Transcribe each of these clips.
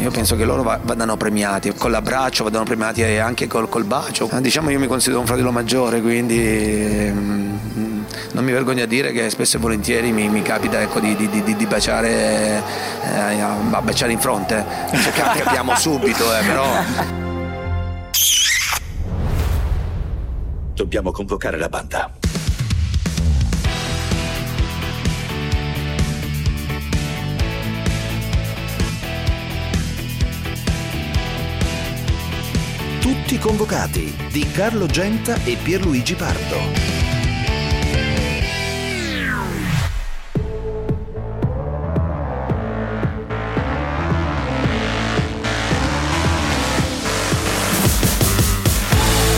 Io penso che loro vadano premiati, con l'abbraccio vadano premiati anche col, col bacio. Diciamo io mi considero un fratello maggiore, quindi mm, non mi vergogno a dire che spesso e volentieri mi, mi capita ecco, di, di, di, di, baciare, eh, a baciare in fronte. Cioè, capiamo subito, eh, però... Dobbiamo convocare la banda. Tutti convocati di Carlo Genta e Pierluigi Pardo.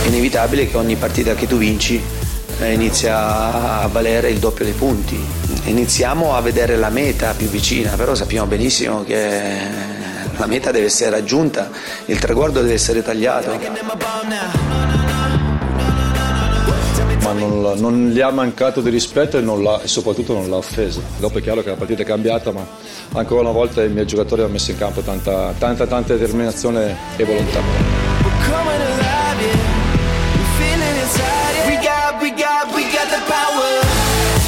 È inevitabile che ogni partita che tu vinci eh, inizia a valere il doppio dei punti. Iniziamo a vedere la meta più vicina, però sappiamo benissimo che la meta deve essere raggiunta, il traguardo deve essere tagliato. Ma non, non gli ha mancato di rispetto e, e, soprattutto non l'ha offesa. Dopo è chiaro che la partita è cambiata, ma ancora una volta i miei giocatori hanno messo in campo tanta, tanta, tanta determinazione e volontà.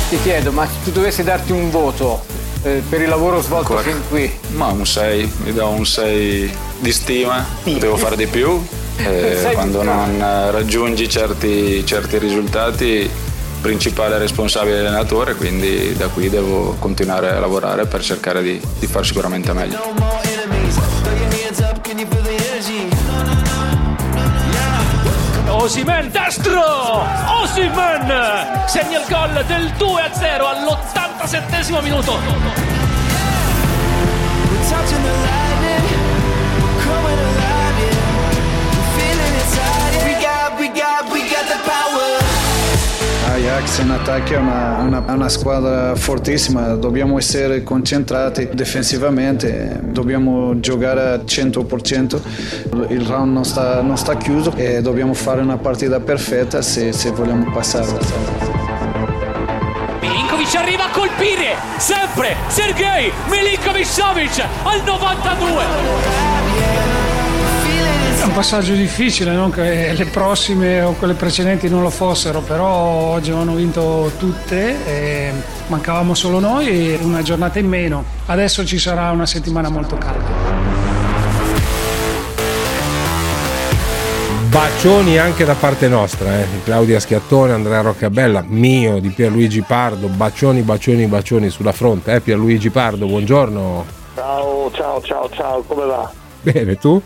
Ti chiedo, ma se tu dovessi darti un voto eh, per il lavoro svolto fin qui? Ma un 6, mi do un 6 di stima, potevo fare di più. Eh, quando non raggiungi certi, certi risultati, principale responsabile allenatore, quindi da qui devo continuare a lavorare per cercare di, di far sicuramente meglio. Osimen destro! Osimen segna il gol del 2-0 all'87 minuto. Ajax in attacco è una, una, una, squadra fortissima, dobbiamo essere concentrati difensivamente, dobbiamo giocare al 100%, il round non sta, non sta, chiuso e dobbiamo fare una partita perfetta se, se vogliamo passare. Milinkovic arriva a colpire, sempre Sergei Milinkovic-Savic al 92 un passaggio difficile, non che le prossime o quelle precedenti non lo fossero, però oggi hanno vinto tutte, e mancavamo solo noi e una giornata in meno. Adesso ci sarà una settimana molto calda. Bacioni anche da parte nostra, eh. Claudia Schiattone, Andrea Roccabella, mio, di Pierluigi Pardo, bacioni, bacioni, bacioni sulla fronte, eh Pierluigi Pardo, buongiorno. Ciao, ciao, ciao, ciao, come va? Bene, tu?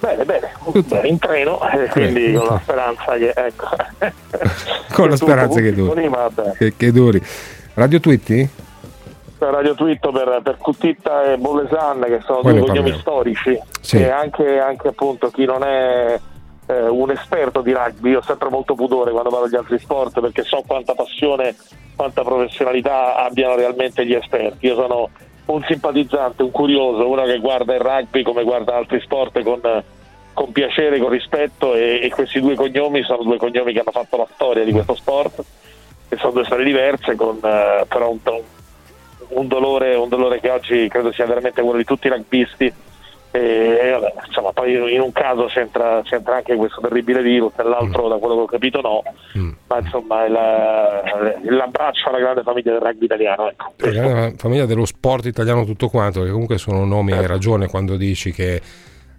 Bene, bene, bene in treno, eh, quindi con la speranza che... Ecco, con la speranza che duri. Che, che duri. Radio Twitti? Radio Twitto per, per Cutitta e Bolesan che sono Poi due cognomi storici sì. e anche, anche, appunto chi non è eh, un esperto di rugby io ho sempre molto pudore quando parlo di altri sport perché so quanta passione quanta professionalità abbiano realmente gli esperti io sono un simpatizzante, un curioso, uno che guarda il rugby come guarda altri sport con, con piacere, con rispetto e, e, questi due cognomi sono due cognomi che hanno fatto la storia di questo sport e sono due storie diverse con uh, però un, un, dolore, un dolore che oggi credo sia veramente quello di tutti i rugbisti e, vabbè, insomma, poi in un caso c'entra, c'entra, anche questo terribile virus, nell'altro, mm. da quello che ho capito, no. Mm. Ma insomma, la, l'abbraccio alla grande famiglia del rugby italiano. Ecco. La grande famiglia dello sport italiano, tutto quanto, che comunque sono nomi, hai ragione quando dici che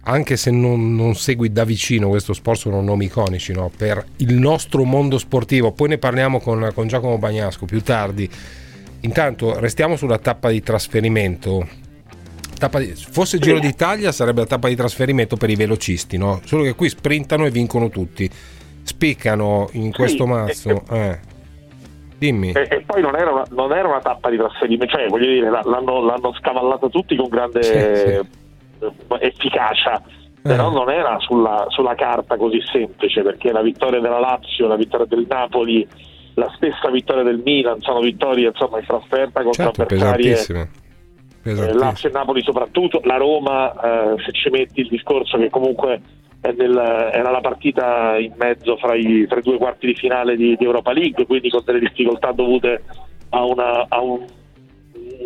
anche se non, non, segui da vicino questo sport, sono nomi iconici no? per il nostro mondo sportivo. Poi ne parliamo con, con Giacomo Bagnasco più tardi. Intanto restiamo sulla tappa di trasferimento di, fosse Giro d'Italia sarebbe la tappa di trasferimento per i velocisti, no? Solo che qui sprintano e vincono tutti. Spiccano in questo mazzo. Eh. Dimmi. E, e, poi non era, una, non era, una, tappa di trasferimento, cioè voglio dire, l'hanno, l'hanno scavallata tutti con grande sì, sì. efficacia, però eh. non era sulla, sulla, carta così semplice, perché la vittoria della Lazio, la vittoria del Napoli, la stessa vittoria del Milan, sono vittorie insomma in trasferta contro certo, avversarie eh, Lazio e Napoli soprattutto, la Roma eh, se ci metti il discorso che comunque è nel, era la partita in mezzo fra i, fra i, due quarti di finale di, di, Europa League, quindi con delle difficoltà dovute a, una, a un,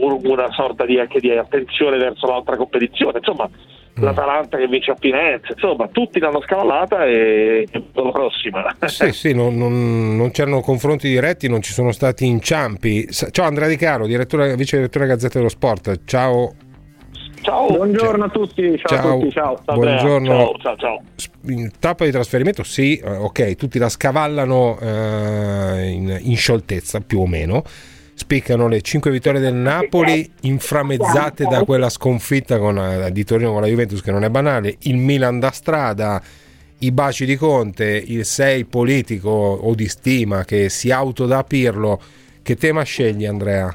una sorta di, anche di attenzione verso l'altra competizione. Insomma, mm. l'Atalanta che vince a Pinenza, insomma, tutti l'hanno scavallata e, la prossima. Sì, sì, non, non, non, c'erano confronti diretti, non ci sono stati inciampi. Ciao Andrea Di Caro, direttore, vice direttore Gazzetta dello Sport. Ciao. Ciao, buongiorno a tutti. Ciao, ciao. A tutti. ciao. ciao buongiorno. Ciao, ciao, tappa di trasferimento, sì, eh, ok, tutti la scavallano eh, in, in scioltezza più o meno spiccano le 5 vittorie del Napoli inframmezzate da quella sconfitta con, eh, di Torino con la Juventus che non è banale, il Milan da strada, i baci di Conte, il 6 politico o di stima che si autodà Pirlo. Che tema scegli Andrea?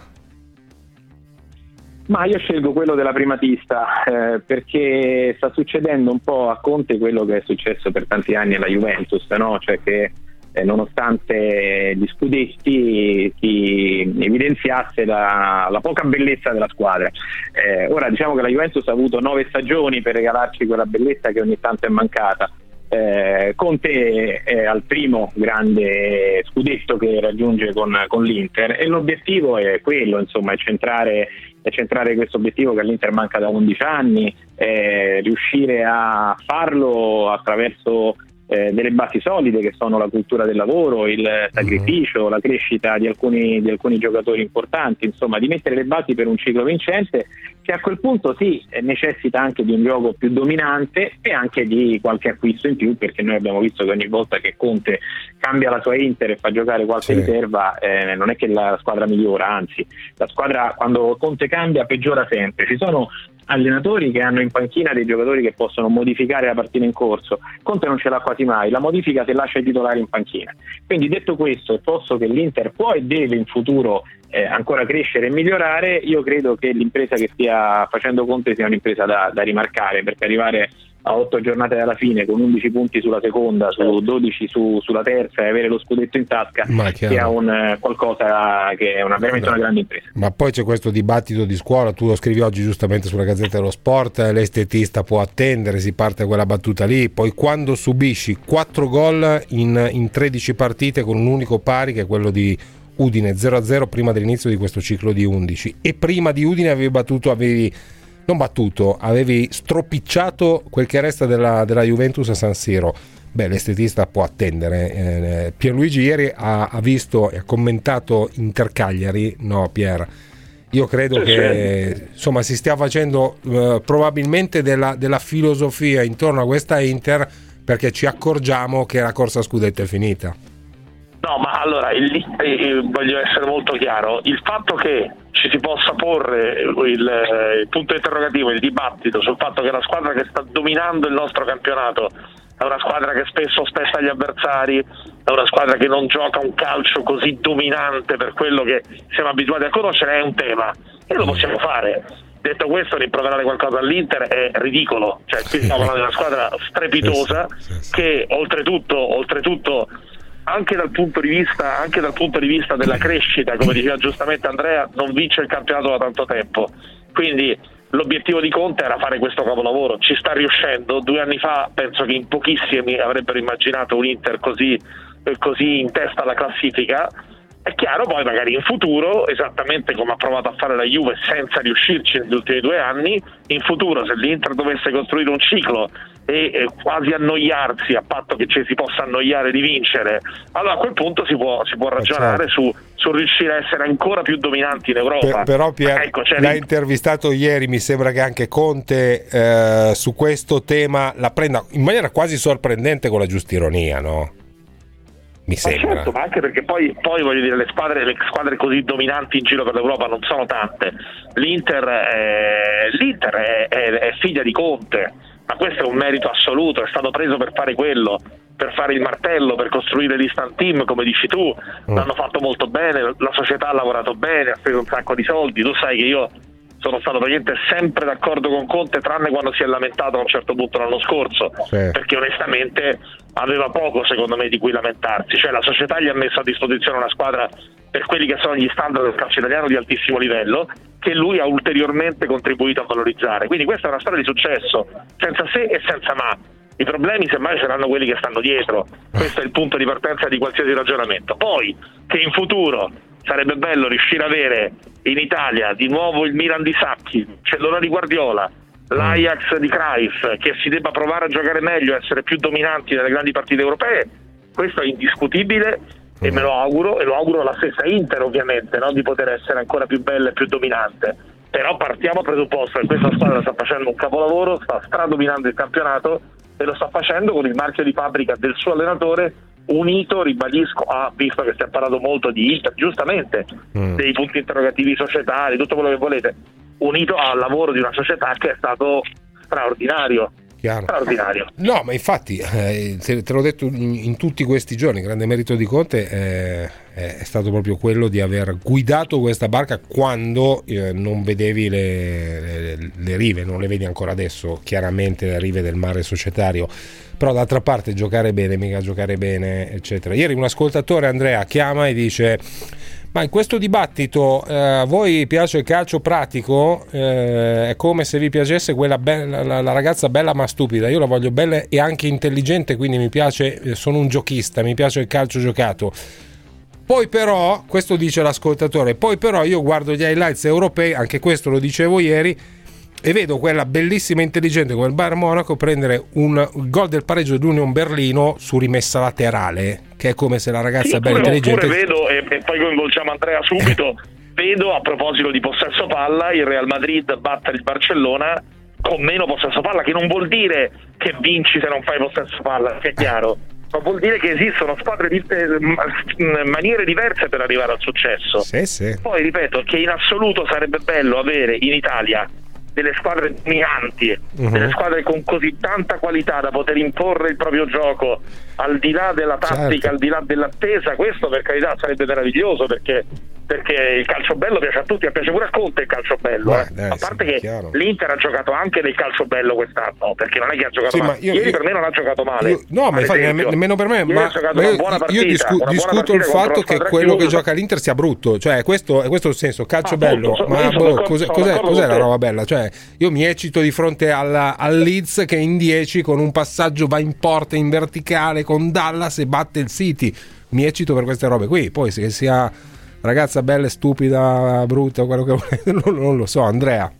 Ma io scelgo quello della primatista eh, perché sta succedendo un po' a Conte quello che è successo per tanti anni alla Juventus, no? cioè che eh, nonostante gli scudetti si evidenziasse la, la, poca bellezza della squadra. Eh, ora diciamo che la Juventus ha avuto nove stagioni per regalarci quella bellezza che ogni tanto è mancata. Eh, Conte è al primo grande scudetto che raggiunge con, con l'Inter e l'obiettivo è quello, insomma, è centrare, centrare questo obiettivo che all'Inter manca da 11 anni, riuscire a farlo attraverso eh, delle basi solide che sono la cultura del lavoro, il sacrificio, mm-hmm. la crescita di alcuni, di alcuni, giocatori importanti, insomma di mettere le basi per un ciclo vincente che a quel punto sì necessita anche di un gioco più dominante e anche di qualche acquisto in più perché noi abbiamo visto che ogni volta che Conte cambia la sua Inter e fa giocare qualche sì. riserva eh, non è che la squadra migliora, anzi la squadra quando Conte cambia peggiora sempre. Ci sono allenatori che hanno in panchina dei giocatori che possono modificare la partita in corso. Conte non ce l'ha quasi mai, la modifica se lascia i titolari in panchina. Quindi detto questo, posto che l'Inter può e deve in futuro eh, ancora crescere e migliorare, io credo che l'impresa che stia facendo Conte sia un'impresa da, da rimarcare perché arrivare a otto giornate dalla fine con 11 punti sulla seconda, su 12 su, sulla terza e avere lo scudetto in tasca sia un, eh, qualcosa che è una, veramente una grande impresa. Ma poi c'è questo dibattito di scuola, tu lo scrivi oggi giustamente sulla Gazzetta dello Sport, l'estetista può attendere, si parte da quella battuta lì, poi quando subisci 4 gol in, in 13 partite con un unico pari che è quello di Udine 0-0 prima dell'inizio di questo ciclo di 11 e prima di Udine avevi battuto, avevi non battuto, avevi stropicciato quel che resta della, della Juventus a San Siro. Beh, l'estetista può attendere. Eh, Pierluigi ieri ha, ha, visto e ha commentato Inter Cagliari, no Pier? Io credo che insomma si stia facendo eh, probabilmente della, della, filosofia intorno a questa Inter perché ci accorgiamo che la corsa a scudetto è finita. No, ma allora il, eh, voglio essere molto chiaro: il fatto che ci si possa porre il, il punto interrogativo, il dibattito sul fatto che la squadra che sta dominando il nostro campionato è una squadra che spesso spesta gli avversari, è una squadra che non gioca un calcio così dominante per quello che siamo abituati a conoscere, è un tema. E lo possiamo fare. Detto questo, rimproverare qualcosa all'Inter è ridicolo, cioè qui stiamo parlando di una squadra strepitosa che oltretutto, oltretutto anche dal, vista, anche dal punto di vista, della crescita, come diceva giustamente Andrea, non vince il campionato da tanto tempo. Quindi l'obiettivo di Conte era fare questo capolavoro, ci sta riuscendo. Due anni fa penso che in pochissimi avrebbero immaginato un Inter così, così in testa alla classifica. È chiaro poi magari in futuro, esattamente come ha provato a fare la Juve senza riuscirci negli ultimi due anni, in futuro se l'Inter dovesse costruire un ciclo e eh, quasi annoiarsi a patto che ci si possa annoiare di vincere, allora a quel punto si può, si può ragionare certo. su, su, riuscire a essere ancora più dominanti in Europa. Per, però Pier, ecco, l'ha intervistato ieri, mi sembra che anche Conte eh, su questo tema la prenda in maniera quasi sorprendente con la giusta ironia, no? Mi ma sembra. Certo, ma anche perché poi, poi voglio dire, le squadre, le squadre, così dominanti in giro per l'Europa non sono tante. L'Inter, è, l'Inter è, è, è figlia di Conte ma questo è un merito assoluto, è stato preso per fare quello, per fare il martello, per costruire l'instant team, come dici tu, mm. l'hanno fatto molto bene, la società ha lavorato bene, ha speso un sacco di soldi, tu sai che io sono stato praticamente sempre d'accordo con Conte, tranne quando si è lamentato a un certo punto l'anno scorso, sì. perché onestamente aveva poco secondo me di cui lamentarsi, cioè la società gli ha messo a disposizione una squadra per quelli che sono gli standard del calcio italiano di altissimo livello che lui ha ulteriormente contribuito a valorizzare. Quindi questa è una storia di successo, senza se e senza ma. I problemi semmai saranno quelli che stanno dietro, questo è il punto di partenza di qualsiasi ragionamento. Poi che in futuro sarebbe bello riuscire ad avere in Italia di nuovo il Milan di Sacchi, Cellona di Guardiola, l'Ajax di Cruyff, che si debba provare a giocare meglio, essere più dominanti nelle grandi partite europee, questo è indiscutibile e me lo auguro e lo auguro alla stessa Inter ovviamente no? di poter essere ancora più bella e più dominante però partiamo dal presupposto che questa squadra sta facendo un capolavoro sta stradominando il campionato e lo sta facendo con il marchio di fabbrica del suo allenatore unito, ribadisco, ah, visto che si è parlato molto di Inter, giustamente, mm. dei punti interrogativi societari, tutto quello che volete, unito al lavoro di una società che è stato straordinario. Chiaro. Straordinario. No, ma infatti, eh, te, te, l'ho detto in, in, tutti questi giorni, il grande merito di Conte eh, è stato proprio quello di aver guidato questa barca quando eh, non vedevi le, le, le, rive, non le vedi ancora adesso, chiaramente le rive del mare societario. Però d'altra parte giocare bene, mica giocare bene, eccetera. Ieri un ascoltatore, Andrea, chiama e dice ma in questo dibattito eh, a voi piace il calcio pratico? Eh, è come se vi piacesse quella bella, la, la, ragazza bella ma stupida. Io la voglio bella e anche intelligente, quindi mi piace, eh, sono un giochista, mi piace il calcio giocato. Poi però, questo dice l'ascoltatore, poi però io guardo gli highlights europei, anche questo lo dicevo ieri, e vedo quella bellissima e intelligente come il Bayern Monaco prendere un gol del pareggio dell'Union Berlino su rimessa laterale, che è come se la ragazza sì, bella intelligente... vedo, e, e poi coinvolgiamo Andrea subito, vedo a proposito di possesso palla il Real Madrid battere il Barcellona con meno possesso palla, che non vuol dire che vinci se non fai possesso palla, che è chiaro. Ma vuol dire che esistono squadre di, eh, maniere diverse per arrivare al successo. Sì, sì. Poi ripeto che in assoluto sarebbe bello avere in Italia delle squadre dominanti, uh-huh. delle squadre con così tanta qualità da poter imporre il proprio gioco al di là della tattica, certo. al di là dell'attesa, questo per carità sarebbe meraviglioso perché perché il calcio bello piace a tutti, piace pure a Conte il calcio bello. Beh, eh. a parte che chiaro. l'Inter ha giocato anche nel calcio bello quest'anno, perché non è che ha giocato sì, male. Io, Ieri io, per me non ha giocato male. Io, no, ma infatti nemmeno per me. Ma, ma io, partita, discu- discuto il fatto che quello che gioca l'Inter sia brutto. Cioè, questo, questo è il senso, calcio ah, bello. Tutto, ma boh, cos'è, cos'è, cos'è la roba bella? Cioè, io mi eccito di fronte alla, al Leeds che in 10 con un passaggio va in porta in verticale con Dallas e batte il City. Mi eccito per queste robe qui. Poi se sia ragazza bella stupida, brutta, quello che volete, non, non lo so, Andrea.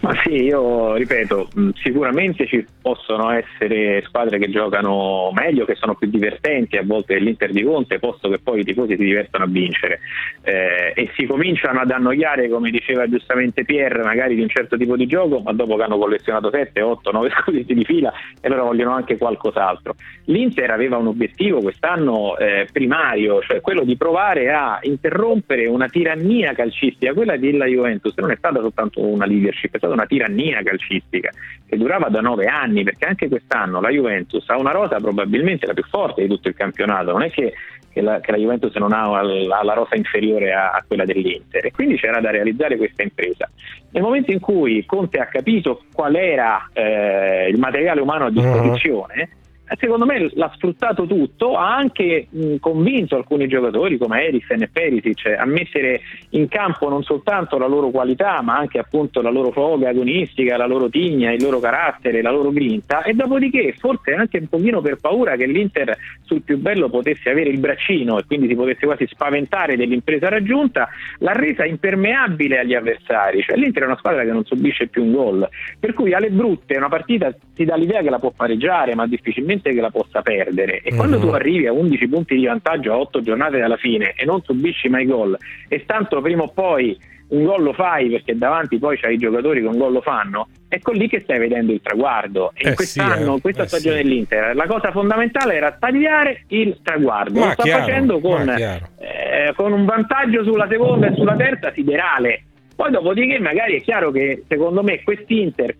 Ma sì, io ripeto, sicuramente ci possono essere squadre che giocano meglio, che sono più divertenti a volte dell'Inter di Conte, posto che poi i tifosi si divertono a vincere eh, e si cominciano ad annoiare, come diceva giustamente Pierre, magari di un certo tipo di gioco, ma dopo che hanno collezionato 7, 8, 9 scudetti di fila e allora vogliono anche qualcos'altro. L'Inter aveva un obiettivo quest'anno eh, primario, cioè quello di provare a interrompere una tirannia calcistica, quella della Juventus non è stata soltanto una leadership, è una tirannia calcistica che durava da nove anni, perché anche quest'anno la Juventus ha una rosa probabilmente la più forte di tutto il campionato, non è che, che, la, che la, Juventus non ha, ha la rosa inferiore a, a, quella dell'Inter. E quindi c'era da realizzare questa impresa. Nel momento in cui Conte ha capito qual era eh, il materiale umano a disposizione, uh-huh secondo me l'ha sfruttato tutto, ha anche mh, convinto alcuni giocatori come Eriksen e Perisic a mettere in campo non soltanto la loro qualità ma anche appunto la loro foga agonistica, la loro tigna, il loro carattere, la loro grinta. E dopodiché forse anche un pochino per paura che l'Inter sul più bello potesse avere il braccino e quindi si potesse quasi spaventare dell'impresa raggiunta, l'ha resa impermeabile agli avversari, cioè l'Inter è una squadra che non subisce più un gol, per cui alle brutte una partita si dà l'idea che la può pareggiare ma difficilmente gente che la possa perdere e mm-hmm. quando tu arrivi a 11 punti di vantaggio a 8 giornate dalla fine e non subisci mai gol e tanto prima o poi un gol lo fai perché davanti poi c'hai i giocatori che un gol lo fanno, ecco lì che stai vedendo il traguardo. E eh in quest'anno, sì, eh. questa eh stagione sì. dell'Inter, la cosa fondamentale era tagliare il traguardo. Ma lo sta chiaro, facendo con, eh, con un vantaggio sulla seconda e sulla terza siderale. Poi dopodiché magari è chiaro che secondo me quest'Inter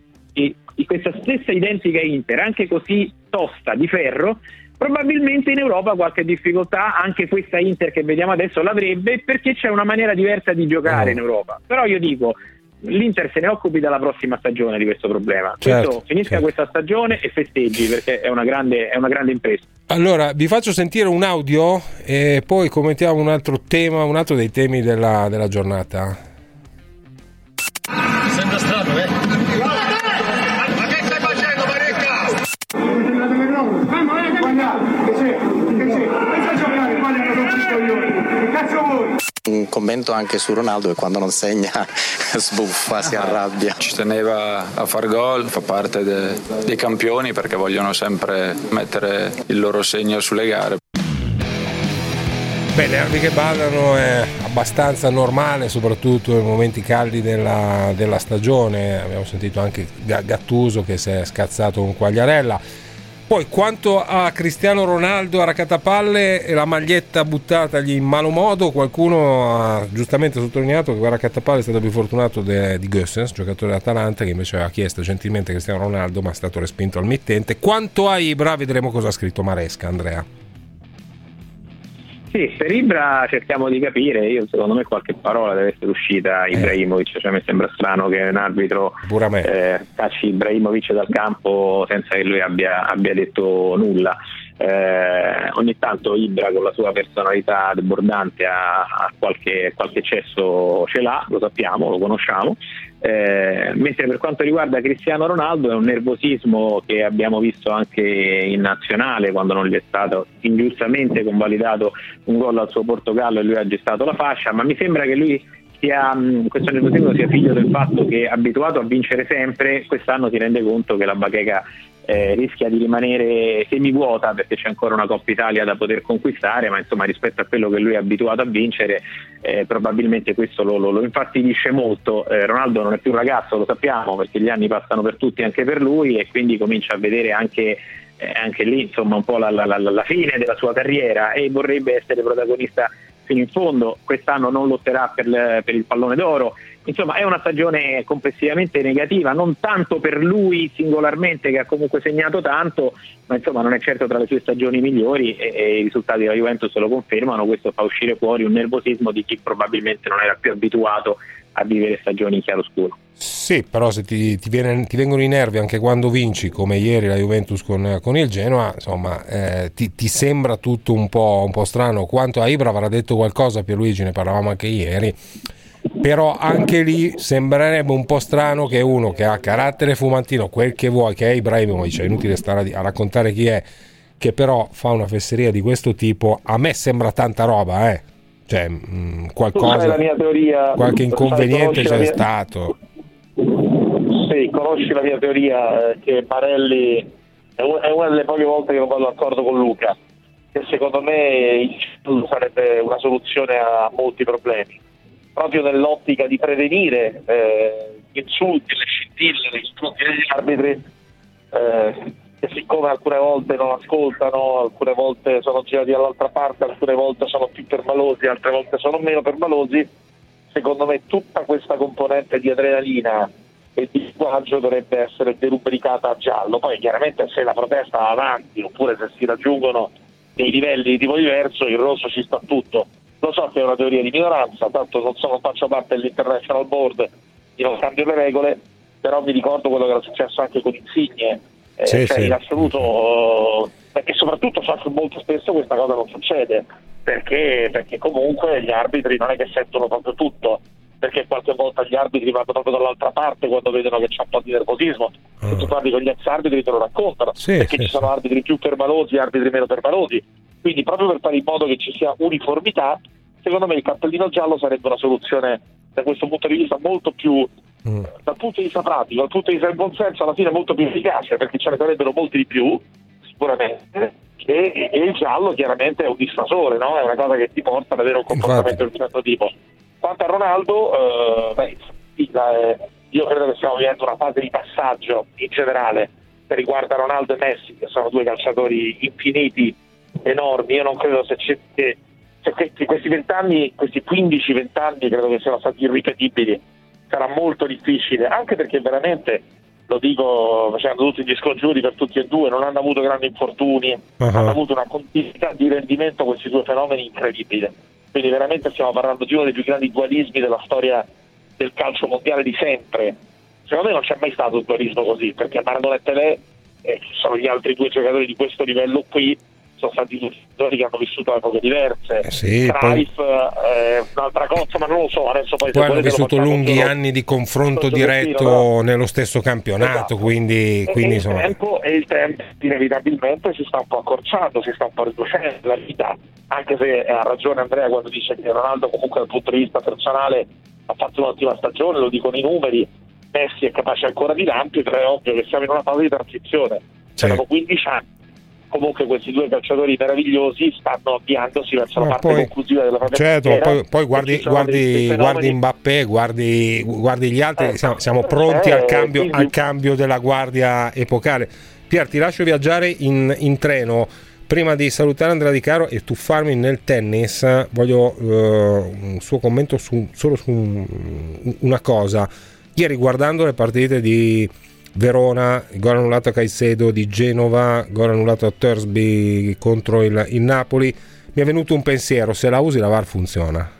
questa stessa identica Inter, anche così tosta di ferro, probabilmente in Europa qualche difficoltà, anche questa Inter che vediamo adesso l'avrebbe perché c'è una maniera diversa di giocare oh. in Europa. Però io dico, l'Inter se ne occupi dalla prossima stagione di questo problema. Certo, questo, finisca certo. questa stagione e festeggi perché è una, grande, è una grande impresa. Allora, vi faccio sentire un audio e poi commentiamo un altro tema, un altro dei temi della, della giornata. Un commento anche su Ronaldo che quando non segna sbuffa, si arrabbia. Ci teneva a far gol, fa parte de, dei campioni perché vogliono sempre mettere il loro segno sulle gare. Beh, nervi che ballano è abbastanza normale, soprattutto nei momenti caldi della, della stagione. Abbiamo sentito anche Gattuso che si è scazzato con Quagliarella. Poi quanto a Cristiano Ronaldo a raccattapalle e la maglietta buttatagli in malo modo, qualcuno ha giustamente sottolineato che a raccattapalle è stato più fortunato de, di Gossens, giocatore dell'Atalanta, che invece aveva chiesto gentilmente Cristiano Ronaldo ma è stato respinto al mittente. Quanto a Ibra vedremo cosa ha scritto Maresca, Andrea. Sì, per Ibra cerchiamo di capire, io secondo me qualche parola deve essere uscita eh. Ibrahimovic, cioè mi sembra strano che un arbitro eh, cacci Ibrahimovic dal campo senza che lui abbia, abbia detto nulla. Eh, ogni tanto Ibra con la sua personalità debordante ha, qualche, qualche, eccesso ce l'ha, lo sappiamo, lo conosciamo. Eh, mentre per quanto riguarda Cristiano Ronaldo è un nervosismo che abbiamo visto anche in nazionale quando non gli è stato ingiustamente convalidato un gol al suo Portogallo e lui ha gestato la fascia, ma mi sembra che lui sia, questo nervosismo sia figlio del fatto che abituato a vincere sempre, quest'anno si rende conto che la bacheca eh, rischia di rimanere semivuota perché c'è ancora una Coppa Italia da poter conquistare, ma insomma rispetto a quello che lui è abituato a vincere eh, probabilmente questo lo, lo, lo infastidisce molto. Eh, Ronaldo non è più un ragazzo, lo sappiamo perché gli anni passano per tutti anche per lui e quindi comincia a vedere anche eh, anche lì insomma un po' la, la, la, la, fine della sua carriera e vorrebbe essere protagonista fino in fondo, quest'anno non lotterà per, per il pallone d'oro, insomma è una stagione complessivamente negativa, non tanto per lui singolarmente che ha comunque segnato tanto, ma insomma non è certo tra le sue stagioni migliori e, e i risultati della Juventus lo confermano, questo fa uscire fuori un nervosismo di chi probabilmente non era più abituato a vivere stagioni in chiaroscuro. Sì, però se ti, ti, viene, ti, vengono i nervi anche quando vinci, come ieri la Juventus con, con il Genoa, insomma, eh, ti, ti, sembra tutto un po', un po', strano. Quanto a Ibra avrà detto qualcosa, Pierluigi, ne parlavamo anche ieri, però anche lì sembrerebbe un po' strano che uno che ha carattere fumantino, quel che vuoi, che è Ibrahimovic, è inutile stare a, a raccontare chi è, che però fa una fesseria di questo tipo, a me sembra tanta roba, eh. Cioè, mh, mm, qualcosa, teoria, qualche inconveniente c'è mia... stato. Sì, conosci la mia teoria eh, che Barelli è una delle poche volte che non vado d'accordo con Luca, che secondo me sarebbe una soluzione a molti problemi, proprio nell'ottica di prevenire eh, gli insulti, le scintille nei confronti degli arbitri. Eh, che siccome alcune volte non ascoltano, alcune volte sono girati dall'altra parte, alcune volte sono più permalosi, altre volte sono meno permalosi, secondo me tutta questa componente di adrenalina e di linguaggio dovrebbe essere derubricata a giallo. Poi chiaramente se la protesta va avanti oppure se si raggiungono dei livelli di tipo diverso, il rosso ci sta tutto. Lo so che è una teoria di minoranza, tanto non, so, non faccio parte dell'International Board, io non cambio le regole, però mi ricordo quello che era successo anche con Insigne eh, sì, cioè, sì. in assoluto perché soprattutto so che molto spesso questa cosa non succede perché, perché comunque gli arbitri non è che sentono proprio tutto perché qualche volta gli arbitri vanno proprio dall'altra parte quando vedono che c'è un po' di nervosismo. Se tu parli con gli ex arbitri te lo raccontano sì, perché sì, ci sono arbitri più permalosi e arbitri meno permalosi quindi proprio per fare in modo che ci sia uniformità secondo me il cappellino giallo sarebbe una soluzione da questo punto di vista molto più mm. dal punto di vista pratico, dal punto di vista del buon senso alla fine molto più efficace perché ce ne sarebbero molti di più sicuramente e, e il giallo chiaramente è un dissuasore no? è una cosa che ti porta ad avere un comportamento di un certo tipo quanto a Ronaldo eh, beh, eh, io credo che stiamo vivendo una fase di passaggio in generale che riguarda Ronaldo e Messi che sono due calciatori infiniti enormi io non credo se c'è cioè, questi vent'anni, questi 15-20 anni credo che siano stati irripetibili sarà molto difficile, anche perché veramente, lo dico facendo tutti gli scongiuri per tutti e due, non hanno avuto grandi infortuni, uh-huh. hanno avuto una continuità di rendimento questi due fenomeni incredibile. Quindi veramente stiamo parlando di uno dei più grandi dualismi della storia del calcio mondiale di sempre. Secondo me non c'è mai stato un dualismo così, perché Maradona e Pelé eh, sono gli altri due giocatori di questo livello qui sono stati giocatori che hanno vissuto epoche diverse. Eh sì, poi... eh, un'altra cosa, ma non lo so. Adesso poi, poi hanno vissuto lunghi solo... anni di confronto diretto no? nello stesso campionato. Esatto. Quindi, quindi e, insomma... il tempo, e il tempo inevitabilmente si sta un po' accorciando, si sta un po' riducendo la vita. Anche se ha ragione Andrea quando dice che Ronaldo, comunque, dal punto di vista personale, ha fatto un'ottima stagione, lo dicono i numeri. Messi è capace ancora di lampi, però è ovvio che siamo in una fase di transizione. Saranno 15 anni comunque questi due calciatori meravigliosi stanno avviandosi verso la Ma parte poi, conclusiva della propria certo, carriera. poi, poi guardi, guardi, guardi Mbappé, guardi, guardi, gli altri, eh, siamo, siamo, pronti eh, al, cambio, quindi... al, cambio, della guardia epocale. Pier, ti lascio viaggiare in, in, treno. Prima di salutare Andrea Di Caro e tuffarmi nel tennis, voglio uh, un suo commento su, solo su una cosa. Ieri guardando le partite di Verona, gol annullato a Caicedo di Genova, gol annullato a Thursby contro il, il, Napoli. Mi è venuto un pensiero, se la usi la VAR funziona.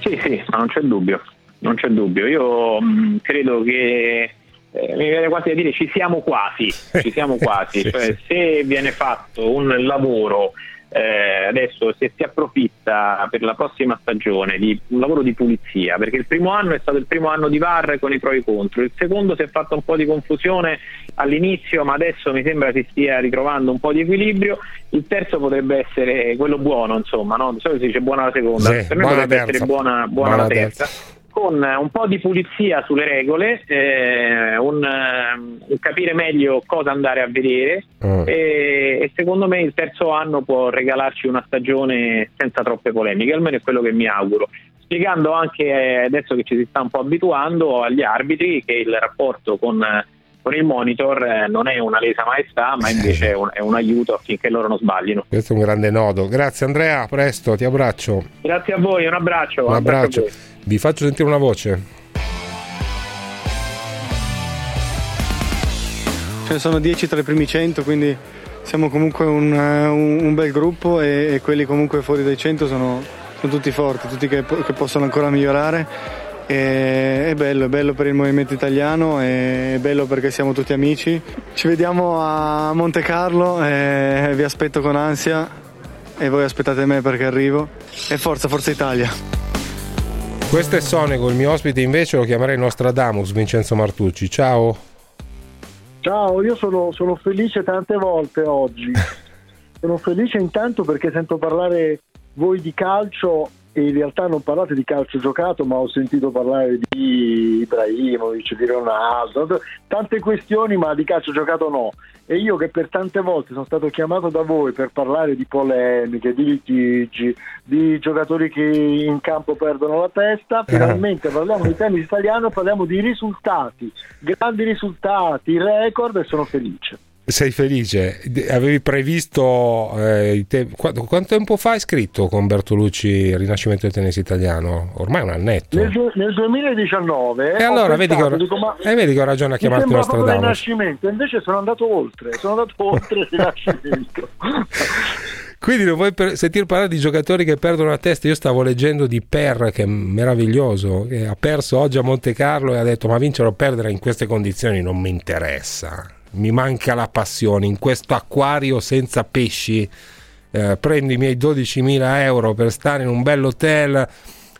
Sì, sì, ma non c'è dubbio, non c'è dubbio. Io mh, mm, credo che eh, mi viene quasi a dire ci siamo quasi, ci siamo quasi. cioè. Se viene fatto un lavoro eh, adesso se si approfitta per la prossima stagione di un lavoro di pulizia, perché il primo anno è stato il primo anno di VAR con i pro e i contro, il secondo si è fatto un po' di confusione all'inizio, ma adesso mi sembra si stia ritrovando un po' di equilibrio, il terzo potrebbe essere quello buono, insomma, no? di solito si dice buona la seconda, sì, per me potrebbe terza. essere buona, buona, buona la terza. terza con un po' di pulizia sulle regole, eh, un, un, capire meglio cosa andare a vedere mm. e, e, secondo me il terzo anno può regalarci una stagione senza troppe polemiche, almeno è quello che mi auguro. Spiegando anche eh, adesso che ci si sta un po' abituando agli arbitri che il rapporto con, con il monitor eh, non è una lesa maestà, ma invece è un, è un, aiuto affinché loro non sbaglino. Questo è un grande nodo. Grazie Andrea, presto, ti abbraccio. Grazie a voi, un abbraccio. Un abbraccio. abbraccio vi faccio sentire una voce. Ce ne sono 10 tra i primi 100, quindi siamo comunque un, eh, un, un bel gruppo e, e, quelli comunque fuori dai 100 sono, sono tutti forti, tutti che, che possono ancora migliorare. E, è bello, è bello per il movimento italiano, è bello perché siamo tutti amici. Ci vediamo a Monte Carlo e vi aspetto con ansia e voi aspettate me perché arrivo. E forza, forza Italia! Questo è Sonego, il mio ospite invece lo chiamerei Nostradamus, Vincenzo Martucci. Ciao. Ciao, io sono, sono felice tante volte oggi. sono felice intanto perché sento parlare voi di calcio in realtà non parlate di calcio giocato, ma ho sentito parlare di Ibrahimovic, di Ronaldo, tante questioni, ma di calcio giocato no. E io che per tante volte sono stato chiamato da voi per parlare di polemiche, di litigi, di giocatori che in campo perdono la testa, eh. finalmente parliamo di tennis italiano, parliamo di risultati, grandi risultati, record e sono felice sei felice? Avevi previsto eh, te- quanto, quanto, tempo fa hai scritto con Bertolucci Rinascimento del tennis italiano? Ormai un annetto. Nel, nel 2019. E allora vedi che, ho, dico, eh, vedi che ho ragione a chiamarti Nostradamus. Rinascimento, invece sono andato oltre, sono andato oltre il Rinascimento. Quindi non vuoi per- sentire parlare di giocatori che perdono la testa? Io stavo leggendo di Per, che è meraviglioso, che ha perso oggi a Monte Carlo e ha detto ma vincere o perdere in queste condizioni non mi interessa mi manca la passione in questo acquario senza pesci. Eh, prendo i miei 12.000 euro per stare in un bel hotel.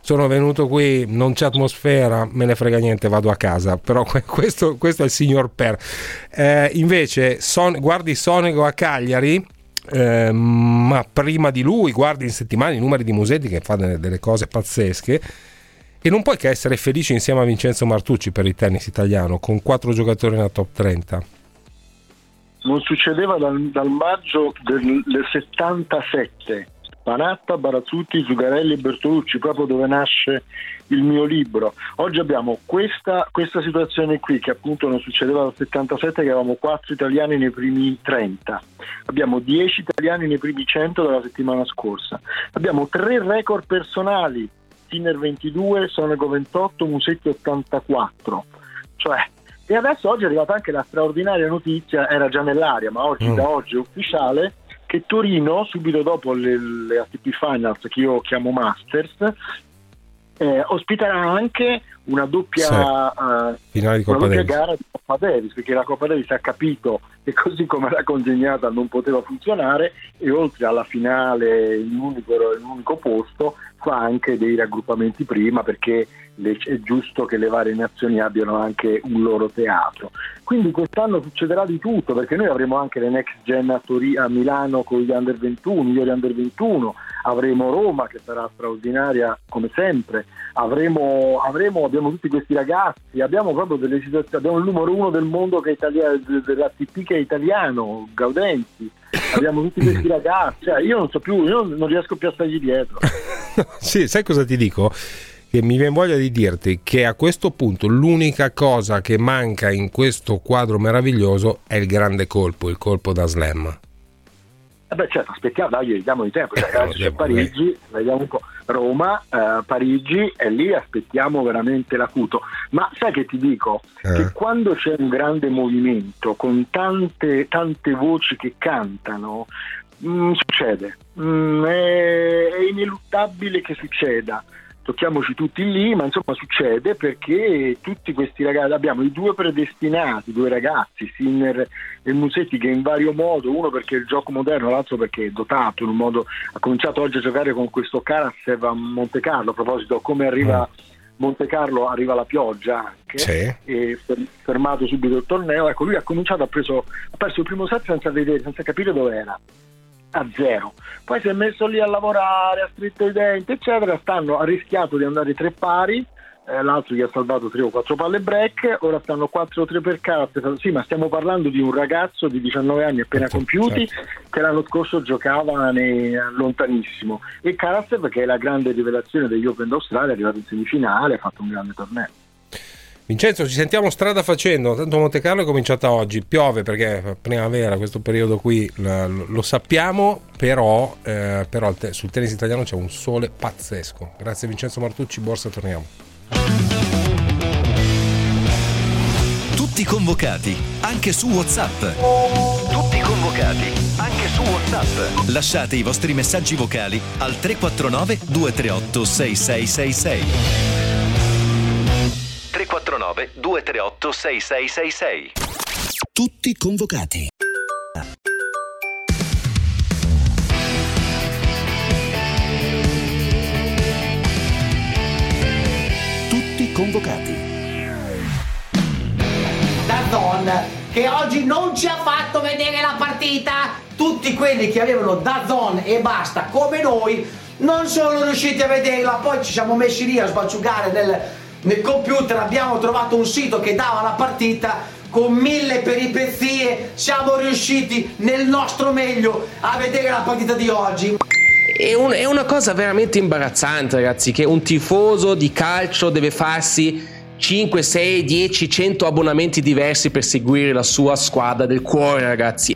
Sono venuto qui, non c'è atmosfera, me ne frega niente, vado a casa. Però questo, questo è il signor Per. Eh, invece, son, guardi Sonego a Cagliari, eh, ma prima di lui guardi in settimana i numeri di Musetti che fa delle, delle, cose pazzesche e non puoi che essere felice insieme a Vincenzo Martucci per il tennis italiano con quattro giocatori nella top 30 non succedeva dal, dal maggio del, del 77. Panatta, Barazzutti, Zugarelli e Bertolucci, proprio dove nasce il mio libro. Oggi abbiamo questa, questa, situazione qui che appunto non succedeva dal 77, che avevamo 4 italiani nei primi 30, abbiamo 10 italiani nei primi 100 della settimana scorsa, abbiamo 3 record personali, Sinner 22, Sonego 28, Musetti 84, cioè e adesso oggi è arrivata anche la straordinaria notizia, era già nell'aria, ma oggi mm. da oggi è ufficiale, che Torino, subito dopo le, le ATP Finals, che io chiamo Masters, eh, ospiterà anche una doppia, sì. uh, Finale di Coppa una doppia gara di Coppa Davis perché la Coppa Davis ha capito che così come l'ha consegnata non poteva funzionare e oltre alla finale in un unico, posto fa anche dei raggruppamenti prima perché è giusto che le varie nazioni abbiano anche un loro teatro. Quindi quest'anno succederà di tutto perché noi avremo anche le next gen a, Tori- a Milano con gli under 21, gli under 21, avremo Roma che sarà straordinaria come sempre, avremo, avremo, abbiamo tutti questi ragazzi, abbiamo proprio delle situazioni, abbiamo il numero uno del mondo che è italiano, dell'ATP che è italiano, Gaudenzi, abbiamo tutti questi ragazzi, cioè, io non so più, io non riesco più a stargli dietro. sì, sai cosa ti dico? Che mi viene voglia di dirti che a questo punto l'unica cosa che manca in questo quadro meraviglioso è il grande colpo, il colpo da slam. Eh beh, certo, aspettiamo, dai, vediamo di tempo. Cioè, adesso c'è Parigi, vediamo un po'. Roma, eh, Parigi e lì aspettiamo veramente l'acuto. Ma sai che ti dico? Eh. Che quando c'è un grande movimento con tante, tante voci che cantano, mh, mm, succede. Mh, mm, è, è ineluttabile che succeda tocchiamoci tutti lì, ma insomma succede perché tutti questi ragazzi, abbiamo i due predestinati, due ragazzi, Sinner e Musetti, che in vario modo, uno perché il gioco moderno, l'altro perché è dotato in un modo, ha cominciato oggi a giocare con questo Karasev a Monte Carlo, a proposito come arriva... Mm. Monte Carlo arriva la pioggia anche sì. e fermato subito il torneo ecco lui ha cominciato ha, preso, ha perso il primo set senza vedere senza capire dove era a zero. Poi si è messo lì a lavorare, ha stretto i denti, eccetera. Stanno, ha rischiato di andare tre pari. Eh, l'altro gli ha salvato tre o quattro palle break, ora stanno 4 o 3 per carte. Sì, ma stiamo parlando di un ragazzo di 19 anni appena certo, compiuti certo. che l'anno scorso giocava nei, lontanissimo. E Karatsev, che è la grande rivelazione degli Open d'Australia, è arrivato in semifinale, ha fatto un grande torneo. Vincenzo, ci sentiamo strada facendo. Tanto Monte Carlo è cominciata oggi, piove perché primavera, questo periodo qui lo sappiamo, però, eh, però sul tennis italiano c'è un sole pazzesco. Grazie Vincenzo Martucci, borsa, torniamo. Tutti convocati, anche su WhatsApp. Tutti convocati, anche su WhatsApp. Lasciate i vostri messaggi vocali al 349 238 6666. 349 238 6666. Tutti convocati. Tutti convocati. Dazon che oggi non ci ha fatto vedere la partita. Tutti quelli che avevano Dazon e basta come noi non sono riusciti a vederla. Poi ci siamo messi lì a sbalciugare nel nel computer abbiamo trovato un sito che dava la partita con mille peripezie siamo riusciti nel nostro meglio a vedere la partita di oggi. È, un, è una cosa veramente imbarazzante ragazzi che un tifoso di calcio deve farsi 5, 6, 10, 100 abbonamenti diversi per seguire la sua squadra del cuore ragazzi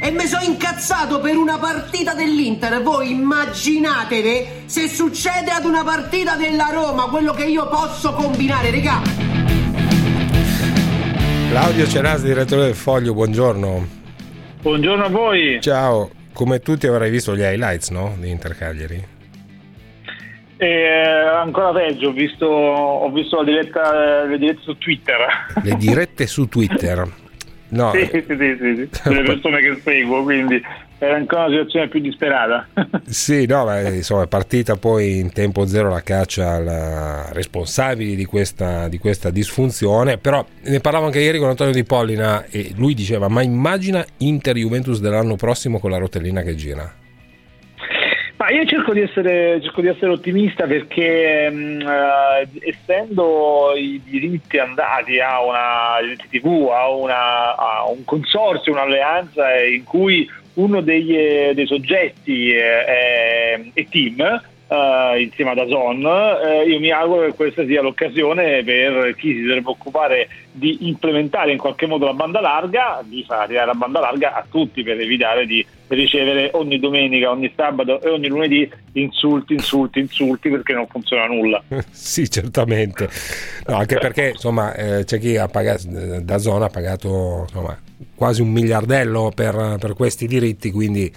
e mi sono incazzato per una partita dell'Inter. Voi immaginatevi se succede ad una partita della Roma quello che io posso combinare, regà. Claudio Cerasi, direttore del Foglio, buongiorno. Buongiorno a voi. Ciao, come tutti avrai visto gli highlights, no? Di Inter Cagliari. Eh, ancora peggio, ho visto, ho visto la diretta, le dirette su Twitter. Le dirette su Twitter. No. Sì, sì, sì, sì, sì. delle persone che seguo, quindi era ancora una situazione più disperata. sì, no, ma insomma è partita poi in tempo zero la caccia ai responsabili di questa, di questa disfunzione, però ne parlavo anche ieri con Antonio Di Pollina e lui diceva ma immagina Inter-Juventus dell'anno prossimo con la rotellina che gira. Ma io cerco di essere, cerco di essere ottimista perché mh, uh, essendo i diritti andati a una diritti TV, a, una, a un consorzio, un'alleanza in cui uno degli, dei soggetti è, è, è team, Uh, insieme ad Azon. Uh, io mi auguro che questa sia l'occasione per chi si dovrebbe occupare di implementare in qualche modo la banda larga, di far arrivare la banda larga a tutti per evitare di ricevere ogni domenica, ogni sabato e ogni lunedì insulti, insulti, insulti perché non funziona nulla. sì, certamente. No, anche perché insomma eh, c'è chi ha pagato, da zona ha pagato insomma, quasi un miliardello per, per questi diritti, quindi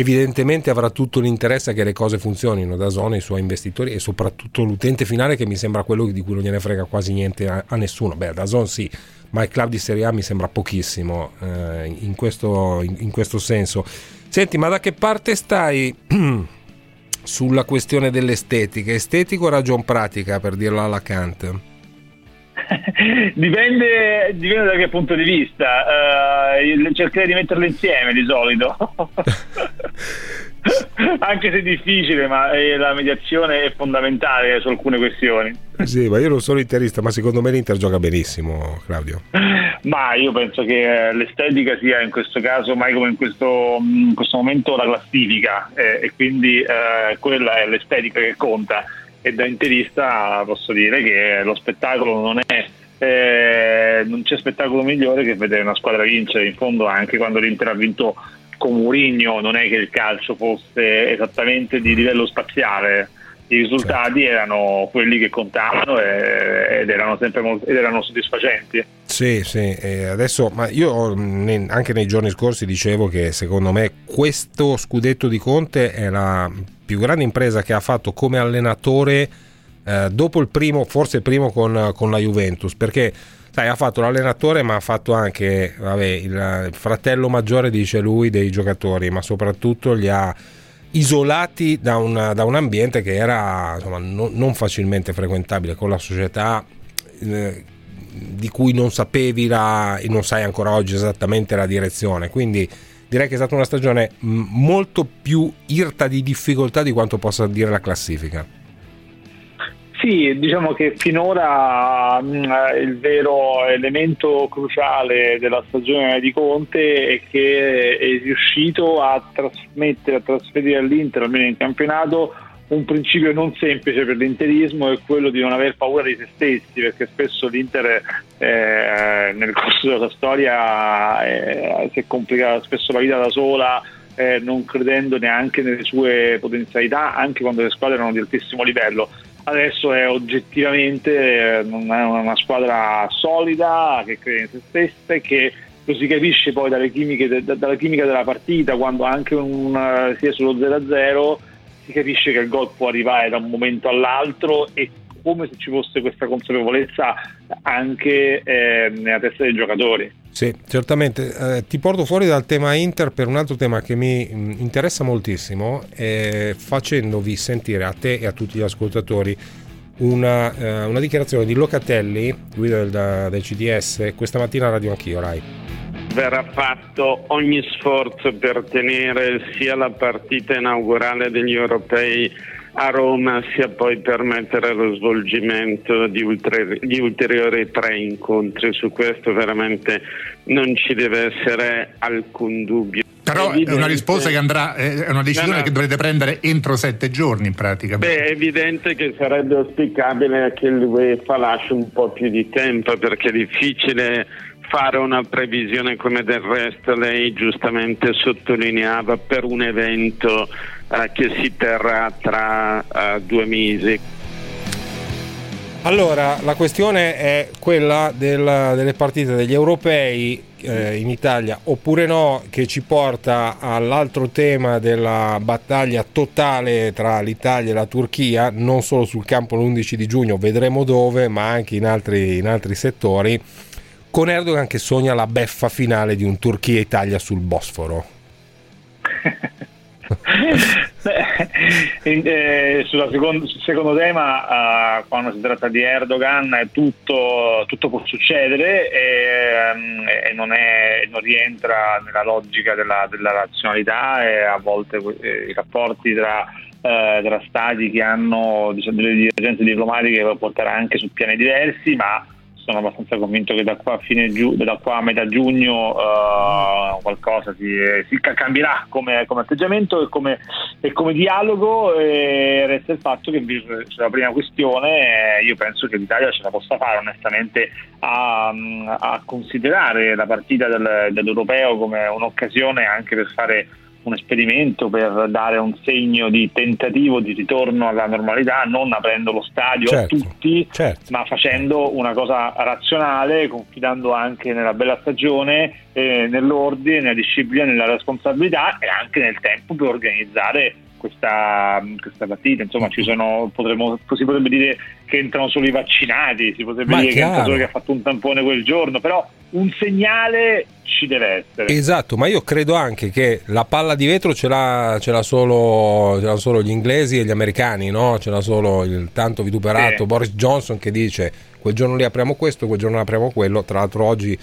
evidentemente avrà tutto l'interesse a che le cose funzionino da zona, i suoi investitori e soprattutto l'utente finale che mi sembra quello di cui non gliene frega quasi niente a, a nessuno. Beh, da zona sì, ma il club di Serie A mi sembra pochissimo eh, in, questo, in, in questo senso. Senti, ma da che parte stai sulla questione dell'estetica? Estetico o ragion pratica, per dirla alla Kant? dipende, dipende, da che punto di vista. Uh, cercherei di metterle insieme di solito. Anche se è difficile, ma la mediazione è fondamentale su alcune questioni. Sì, ma io non sono interista, ma secondo me l'Inter gioca benissimo, Claudio. Ma io penso che l'estetica sia in questo caso, mai come in questo, in questo momento, la classifica eh, e quindi eh, quella è l'estetica che conta. E da interista posso dire che lo spettacolo non è eh, non c'è spettacolo migliore che vedere una squadra vincere in fondo anche quando l'Inter ha vinto con Murigno non è che il calcio fosse esattamente di livello spaziale i risultati certo. erano quelli che contavano ed erano sempre molto, ed erano soddisfacenti. Sì, sì, adesso, ma io anche nei giorni scorsi dicevo che secondo me questo scudetto di Conte la più grande impresa che ha fatto come allenatore eh, dopo il primo, forse il primo con, con la Juventus, perché sai, ha fatto l'allenatore ma ha fatto anche vabbè, il, fratello maggiore, dice lui, dei giocatori, ma soprattutto li ha isolati da, una, da un ambiente che era insomma, no, non facilmente frequentabile con la società eh, di cui non sapevi la, e non sai ancora oggi esattamente la direzione. Quindi direi che è stata una stagione molto più irta di difficoltà di quanto possa dire la classifica. Sì, diciamo che finora mh, mm, il vero elemento cruciale della stagione di Conte è che è riuscito a trasmettere, a trasferire all'Inter, almeno in campionato, un principio non semplice per l'interismo è quello di non aver paura di se stessi, perché spesso l'Inter eh, nel corso della storia eh, si è complicata spesso la vita da sola. Eh, non credendo neanche nelle sue potenzialità, anche quando le squadre erano di altissimo livello adesso è oggettivamente eh, una, una squadra solida che crede in se stessa e che lo si capisce poi dalle chimiche de, dalla chimica della partita quando anche un, sia sullo 0-0 si capisce che il gol può arrivare da un momento all'altro e come se ci fosse questa consapevolezza anche eh, nella testa dei giocatori. Sì, certamente. Eh, ti porto fuori dal tema Inter per un altro tema che mi mm, interessa moltissimo, eh, facendovi sentire a te e a tutti gli ascoltatori una, eh, una dichiarazione di Locatelli, guida del, del, CDS, questa mattina a Radio Anch'io, Rai. Verrà fatto ogni sforzo per tenere sia la partita inaugurale degli europei a Roma sia poi permettere lo svolgimento di, ulteri- di, ulteriori tre incontri. Su questo veramente non ci deve essere alcun dubbio. Però è, è una risposta che andrà, è una decisione no, no. che dovrete prendere entro sette giorni in pratica. Beh, è evidente che sarebbe auspicabile che l'UEFA lasci un po' più di tempo perché è difficile fare una previsione come del resto lei giustamente sottolineava per un evento eh, che si terrà tra eh, due mesi. Allora, la questione è quella del, delle partite degli europei eh, in Italia oppure no, che ci porta all'altro tema della battaglia totale tra l'Italia e la Turchia, non solo sul campo l'11 di giugno, vedremo dove, ma anche in altri, in altri settori, con Erdogan che sogna la beffa finale di un Turchia-Italia sul Bosforo. Eh, secondo, sul secondo tema, uh, quando si tratta di Erdogan, tutto, tutto può succedere e, um, e non, è, non, rientra nella logica della, della razionalità e a volte eh, i rapporti tra, uh, tra stati che hanno diciamo, delle divergenze diplomatiche può portare anche su piani diversi, ma sono abbastanza convinto che da qua a, fine giu- da qua a metà giugno uh, qualcosa si, si, cambierà come, come atteggiamento e come, e come, dialogo e resta il fatto che sulla prima questione eh, io penso che l'Italia ce la possa fare onestamente a, a considerare la partita del, dell'Europeo come un'occasione anche per fare un esperimento per dare un segno di tentativo di ritorno alla normalità, non aprendo lo stadio certo, a tutti, certo. ma facendo una cosa razionale, confidando anche nella bella stagione, eh, nell'ordine, nella disciplina, nella responsabilità e anche nel tempo per organizzare questa, questa partita. Insomma, ci sono, potremmo, si potrebbe dire che entrano solo i vaccinati, si potrebbe Ma dire chiaro. che entra solo chi ha fatto un tampone quel giorno, però un segnale ci deve essere. Esatto, ma io credo anche che la palla di vetro ce l'ha, ce l'ha, solo, ce l'ha solo, gli inglesi e gli americani, no? ce l'ha solo il tanto vituperato sì. Boris Johnson che dice quel giorno lì apriamo questo, quel giorno apriamo quello, tra l'altro oggi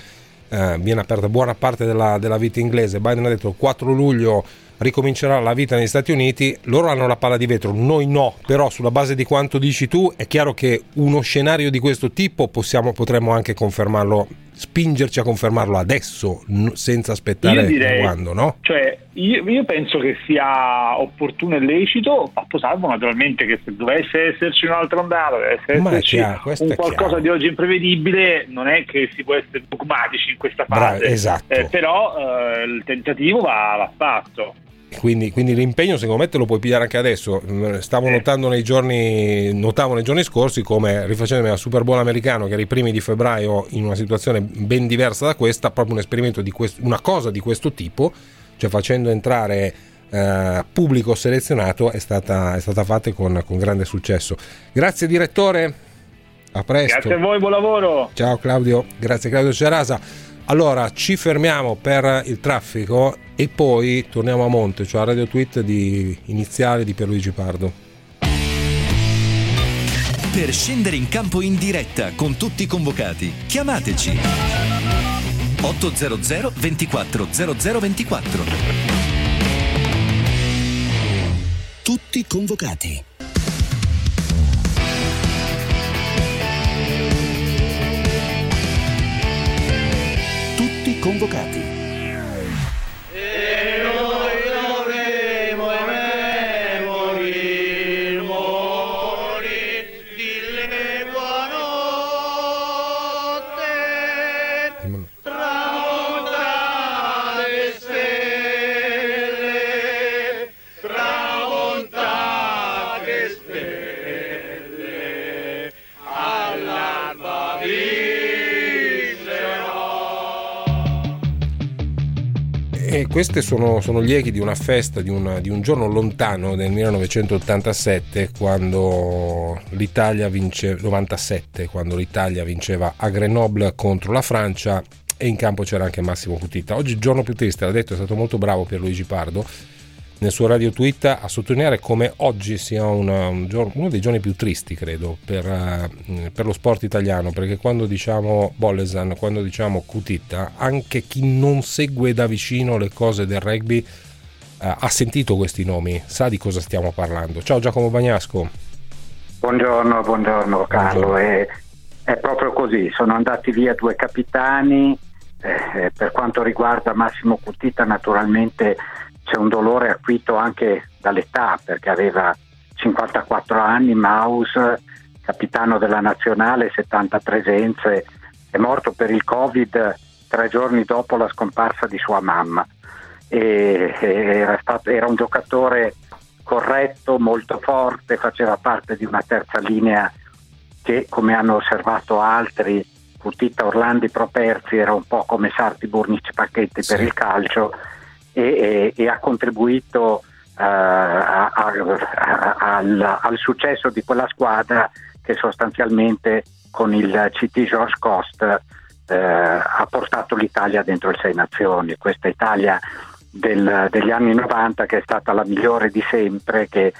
eh, viene aperta buona parte della, della vita inglese, Biden ha detto il 4 luglio ricomincerà la vita negli Stati Uniti, loro hanno la palla di vetro, noi no, però sulla base di quanto dici tu è chiaro che uno scenario di questo tipo possiamo, potremmo anche confermarlo, spingerci a confermarlo adesso, senza aspettare direi, quando, no? Cioè, io, io, penso che sia opportuno e lecito, fatto salvo naturalmente che se dovesse esserci un'altra ondata, dovesse esserci chiaro, un qualcosa di oggi imprevedibile, non è che si può essere dogmatici in questa fase, Bra- esatto. eh, però eh, il tentativo va, va fatto. Quindi, quindi, l'impegno secondo me te lo puoi pigliare anche adesso. Stavo notando nei giorni, notavo nei giorni scorsi come rifacendomi al Super Bowl americano, che era i primi di febbraio, in una situazione ben diversa da questa, proprio un esperimento di questo, una cosa di questo tipo, cioè facendo entrare eh, pubblico selezionato, è stata, è stata fatta con, con grande successo. Grazie direttore, a presto. Grazie a voi, buon lavoro. Ciao Claudio, grazie Claudio Cerasa. Allora ci fermiamo per il traffico e poi torniamo a monte, cioè a radio tweet di iniziale di Pierluigi Pardo. Per scendere in campo in diretta con tutti i convocati, chiamateci 800 24 0024. Tutti convocati. convocati. Queste sono, sono, gli echi di una festa, di, una, di, un giorno lontano del 1987, quando l'Italia vince, 97, quando l'Italia vinceva a Grenoble contro la Francia e in campo c'era anche Massimo Cutita. Oggi giorno più triste, l'ha detto, è stato molto bravo per Luigi Pardo nel suo radio tweet a sottolineare come oggi sia una, un giorno, uno dei giorni più tristi, credo, per, uh, per, lo sport italiano, perché quando diciamo Bolesan, quando diciamo Cutita, anche chi non segue da vicino le cose del rugby uh, ha sentito questi nomi, sa di cosa stiamo parlando. Ciao Giacomo Bagnasco. Buongiorno, buongiorno Carlo, buongiorno. È, è, proprio così, sono andati via due capitani, eh, eh per quanto riguarda Massimo Cutita naturalmente c'è un dolore acuito anche dall'età perché aveva 54 anni, Maus, capitano della nazionale, 70 presenze, è morto per il Covid tre giorni dopo la scomparsa di sua mamma. E, era, stato, era un giocatore corretto, molto forte, faceva parte di una terza linea che, come hanno osservato altri, Cutita Orlandi Properzi era un po' come Sarti Burnici Pacchetti sì. per il calcio e, e, e ha contribuito uh, a, a, a, al, al, successo di quella squadra che sostanzialmente con il CT George Cost uh, ha portato l'Italia dentro il Sei Nazioni, questa Italia del, degli anni 90 che è stata la migliore di sempre, che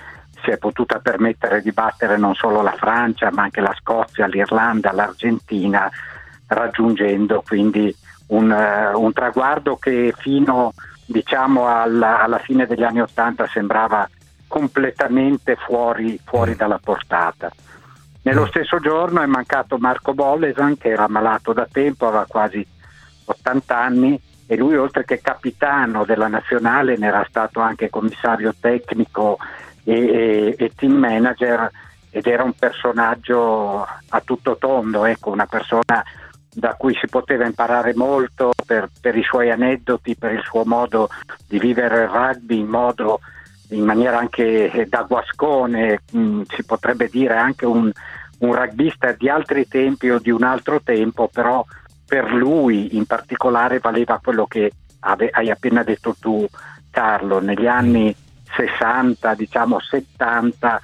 si è potuta permettere di battere non solo la Francia ma anche la Scozia, l'Irlanda, l'Argentina, raggiungendo quindi un, uh, un traguardo che fino diciamo alla, alla, fine degli anni Ottanta sembrava completamente fuori, fuori mm. dalla portata. Nello mm. stesso giorno è mancato Marco Bollesan che era malato da tempo, aveva quasi 80 anni e lui oltre che capitano della nazionale ne era stato anche commissario tecnico e, e, e team manager ed era un personaggio a tutto tondo, ecco, una persona da cui si poteva imparare molto per, per, i suoi aneddoti, per il suo modo di vivere il rugby in, modo, in maniera anche da guascone, mh, mm, si potrebbe dire anche un, un rugbista di altri tempi o di un altro tempo, però per lui in particolare valeva quello che hai appena detto tu Carlo, negli anni 60, diciamo 70,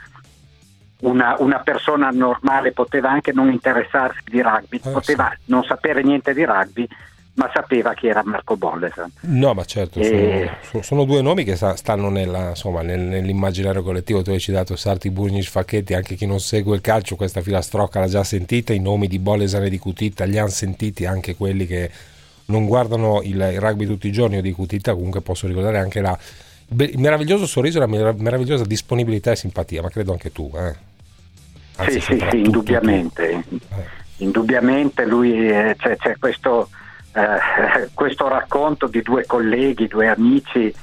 una, una, persona normale poteva anche non interessarsi di rugby, eh, poteva sì. non sapere niente di rugby, ma sapeva chi era Marco Bollesan. No, ma certo, e... sono, sono, due nomi che stanno nella, insomma, nel, nell'immaginario collettivo. Tu hai citato Sarti, Burnic, Facchetti, anche chi non segue il calcio, questa filastrocca l'ha già sentita, i nomi di Bollesan e di Cutitta li hanno sentiti anche quelli che non guardano il, il rugby tutti i giorni o di Cutitta, comunque posso ricordare anche la, il meraviglioso sorriso e la meravigliosa disponibilità e simpatia, ma credo anche tu. Eh. Anzi, sì, sì, sì, indubbiamente. Eh. Indubbiamente lui eh, c'è, c'è questo, eh, questo, racconto di due colleghi, due amici,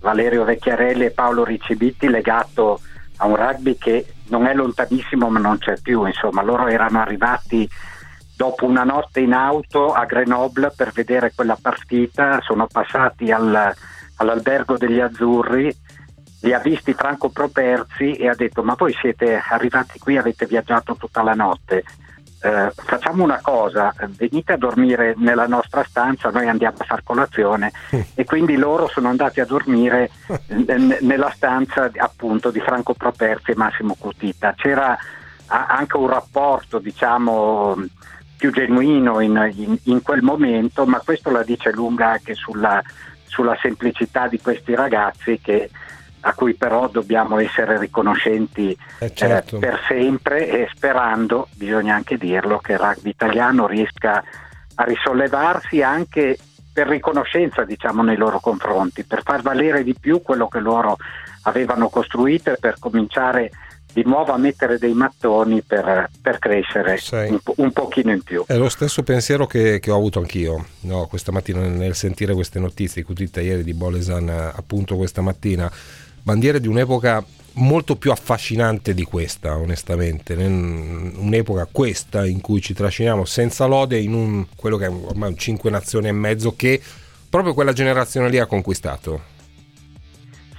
Valerio Vecchiarelli e Paolo Riccibitti, legato a un rugby che non è lontanissimo ma non c'è più. Insomma, loro erano arrivati dopo una notte in auto a Grenoble per vedere quella partita, sono passati al, all'albergo degli Azzurri, li ha visti Franco Properzi e ha detto ma voi siete arrivati qui, avete viaggiato tutta la notte, eh, facciamo una cosa, venite a dormire nella nostra stanza, noi andiamo a far colazione e quindi loro sono andati a dormire n- nella stanza appunto di Franco Properzi e Massimo Cutita. C'era anche un rapporto diciamo più genuino in, in, in, quel momento, ma questo la dice lunga anche sulla, sulla semplicità di questi ragazzi che, a cui però dobbiamo essere riconoscenti eh certo. eh, per sempre e sperando, bisogna anche dirlo, che il rugby italiano riesca a risollevarsi anche per riconoscenza diciamo, nei loro confronti, per far valere di più quello che loro avevano costruito e per cominciare di nuovo a mettere dei mattoni per, per crescere un, un, pochino in più. È lo stesso pensiero che, che ho avuto anch'io no, questa mattina nel sentire queste notizie, Cutita ieri di Bolesan appunto questa mattina, bandiere di un'epoca molto più affascinante di questa, onestamente. Un'epoca questa in cui ci trasciniamo senza lode in un, quello che è ormai un cinque nazioni e mezzo che proprio quella generazione lì ha conquistato.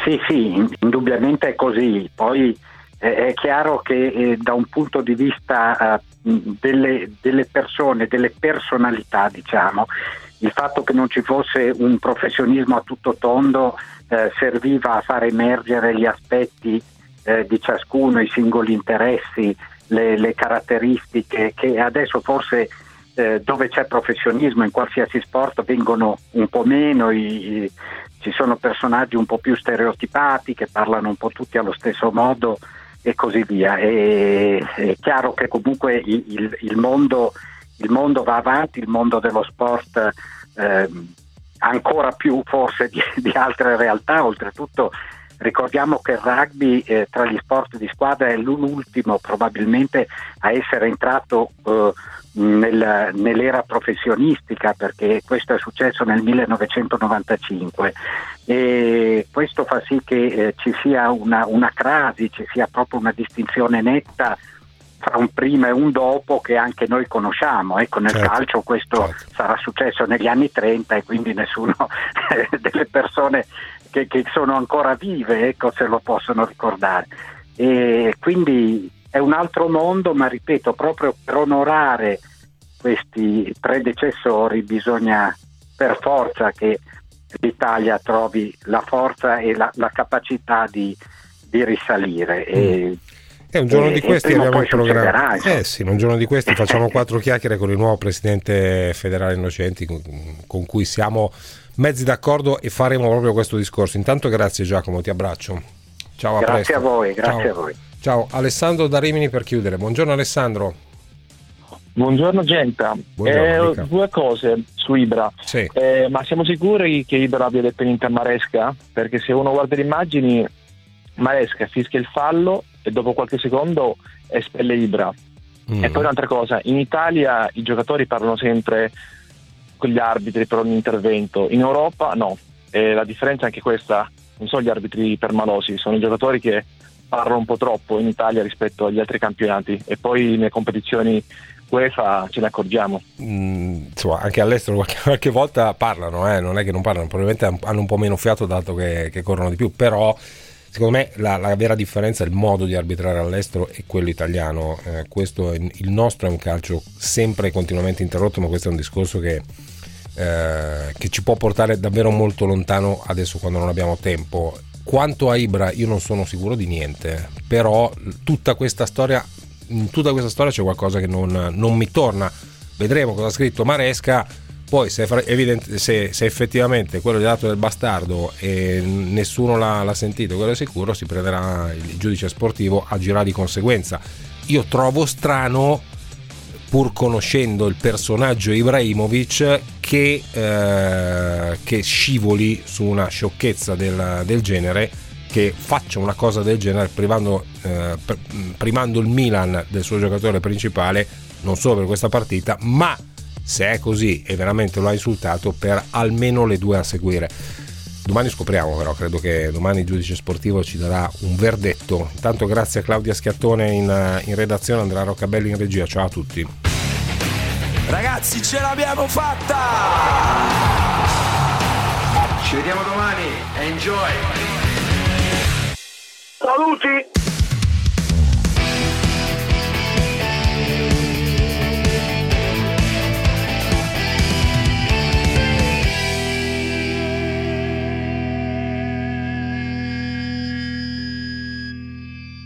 Sì, sì, indubbiamente è così. Poi è chiaro che eh, da un punto di vista eh, delle, delle, persone, delle personalità, diciamo, il fatto che non ci fosse un professionismo a tutto tondo eh, serviva a far emergere gli aspetti eh, di ciascuno, i singoli interessi, le, le caratteristiche che adesso forse eh, dove c'è professionismo in qualsiasi sport vengono un po' meno, i, i, ci sono personaggi un po' più stereotipati che parlano un po' tutti allo stesso modo e così via. E, è chiaro che comunque il, il, il, mondo, il, mondo, va avanti, il mondo dello sport eh, ancora più forse di, di, altre realtà, oltretutto ricordiamo che il rugby eh, tra gli sport di squadra è l'ultimo probabilmente a essere entrato eh, nel, nell'era professionistica perché questo è successo nel 1995 e questo fa sì che eh, ci sia una, una crasi, ci sia proprio una distinzione netta fra un prima e un dopo che anche noi conosciamo. Ecco, nel certo, calcio questo certo. sarà successo negli anni 30 e quindi nessuno delle persone che, che, sono ancora vive ecco, se lo possono ricordare. E quindi è un altro mondo, ma ripeto, proprio per onorare questi predecessori bisogna per forza che l'Italia trovi la forza e la, la capacità di, di risalire. Mm. E, eh, un giorno di questi abbiamo il programma. Eh sì, un giorno di questi facciamo quattro chiacchiere con il nuovo presidente federale Innocenti con, con cui siamo mezzi d'accordo e faremo proprio questo discorso. Intanto grazie Giacomo, ti abbraccio. Ciao, a grazie presto. a voi, grazie Ciao. a voi. Ciao, Alessandro da Rimini per chiudere. Buongiorno Alessandro. Buongiorno Genta, Buongiorno, eh, due cose su Ibra, sì. eh, ma siamo sicuri che Ibra abbia detto niente a Maresca? Perché se uno guarda le immagini, Maresca fischia il fallo e dopo qualche secondo espelle Ibra. Mm. E poi un'altra cosa, in Italia i giocatori parlano sempre con gli arbitri per ogni intervento, in Europa no, e la differenza è anche questa, non sono gli arbitri permalosi, sono i giocatori che parlano un po' troppo in Italia rispetto agli altri campionati e poi nelle competizioni UEFA ce ne accorgiamo. Mm, insomma, anche all'estero qualche, qualche volta parlano, eh? non è che non parlano, probabilmente hanno un po' meno fiato dato che, che corrono di più, però secondo me la, la, vera differenza è il modo di arbitrare all'estero e quello italiano. Eh, questo il nostro è un calcio sempre e continuamente interrotto, ma questo è un discorso che, eh, che ci può portare davvero molto lontano adesso quando non abbiamo tempo. Quanto a Ibra io non sono sicuro di niente, però tutta questa storia in tutta questa storia c'è qualcosa che non, non mi torna. Vedremo cosa ha scritto Maresca. Poi, se, evidente, se, se effettivamente quello è dato del bastardo e nessuno l'ha, l'ha, sentito, quello è sicuro, si prenderà il giudice sportivo, agirà di conseguenza. Io trovo strano, pur conoscendo il personaggio Ibrahimovic, che, eh, che scivoli su una sciocchezza del, del genere che faccia una cosa del genere privando, eh, primando il Milan del suo giocatore principale non solo per questa partita ma se è così e veramente lo ha insultato per almeno le due a seguire. Domani scopriamo però credo che domani il giudice sportivo ci darà un verdetto. Intanto grazie a Claudia Schiattone in, in redazione Andrea Roccabelli in regia. Ciao a tutti. Ragazzi ce l'abbiamo fatta! Ci vediamo domani. Enjoy! Saluti!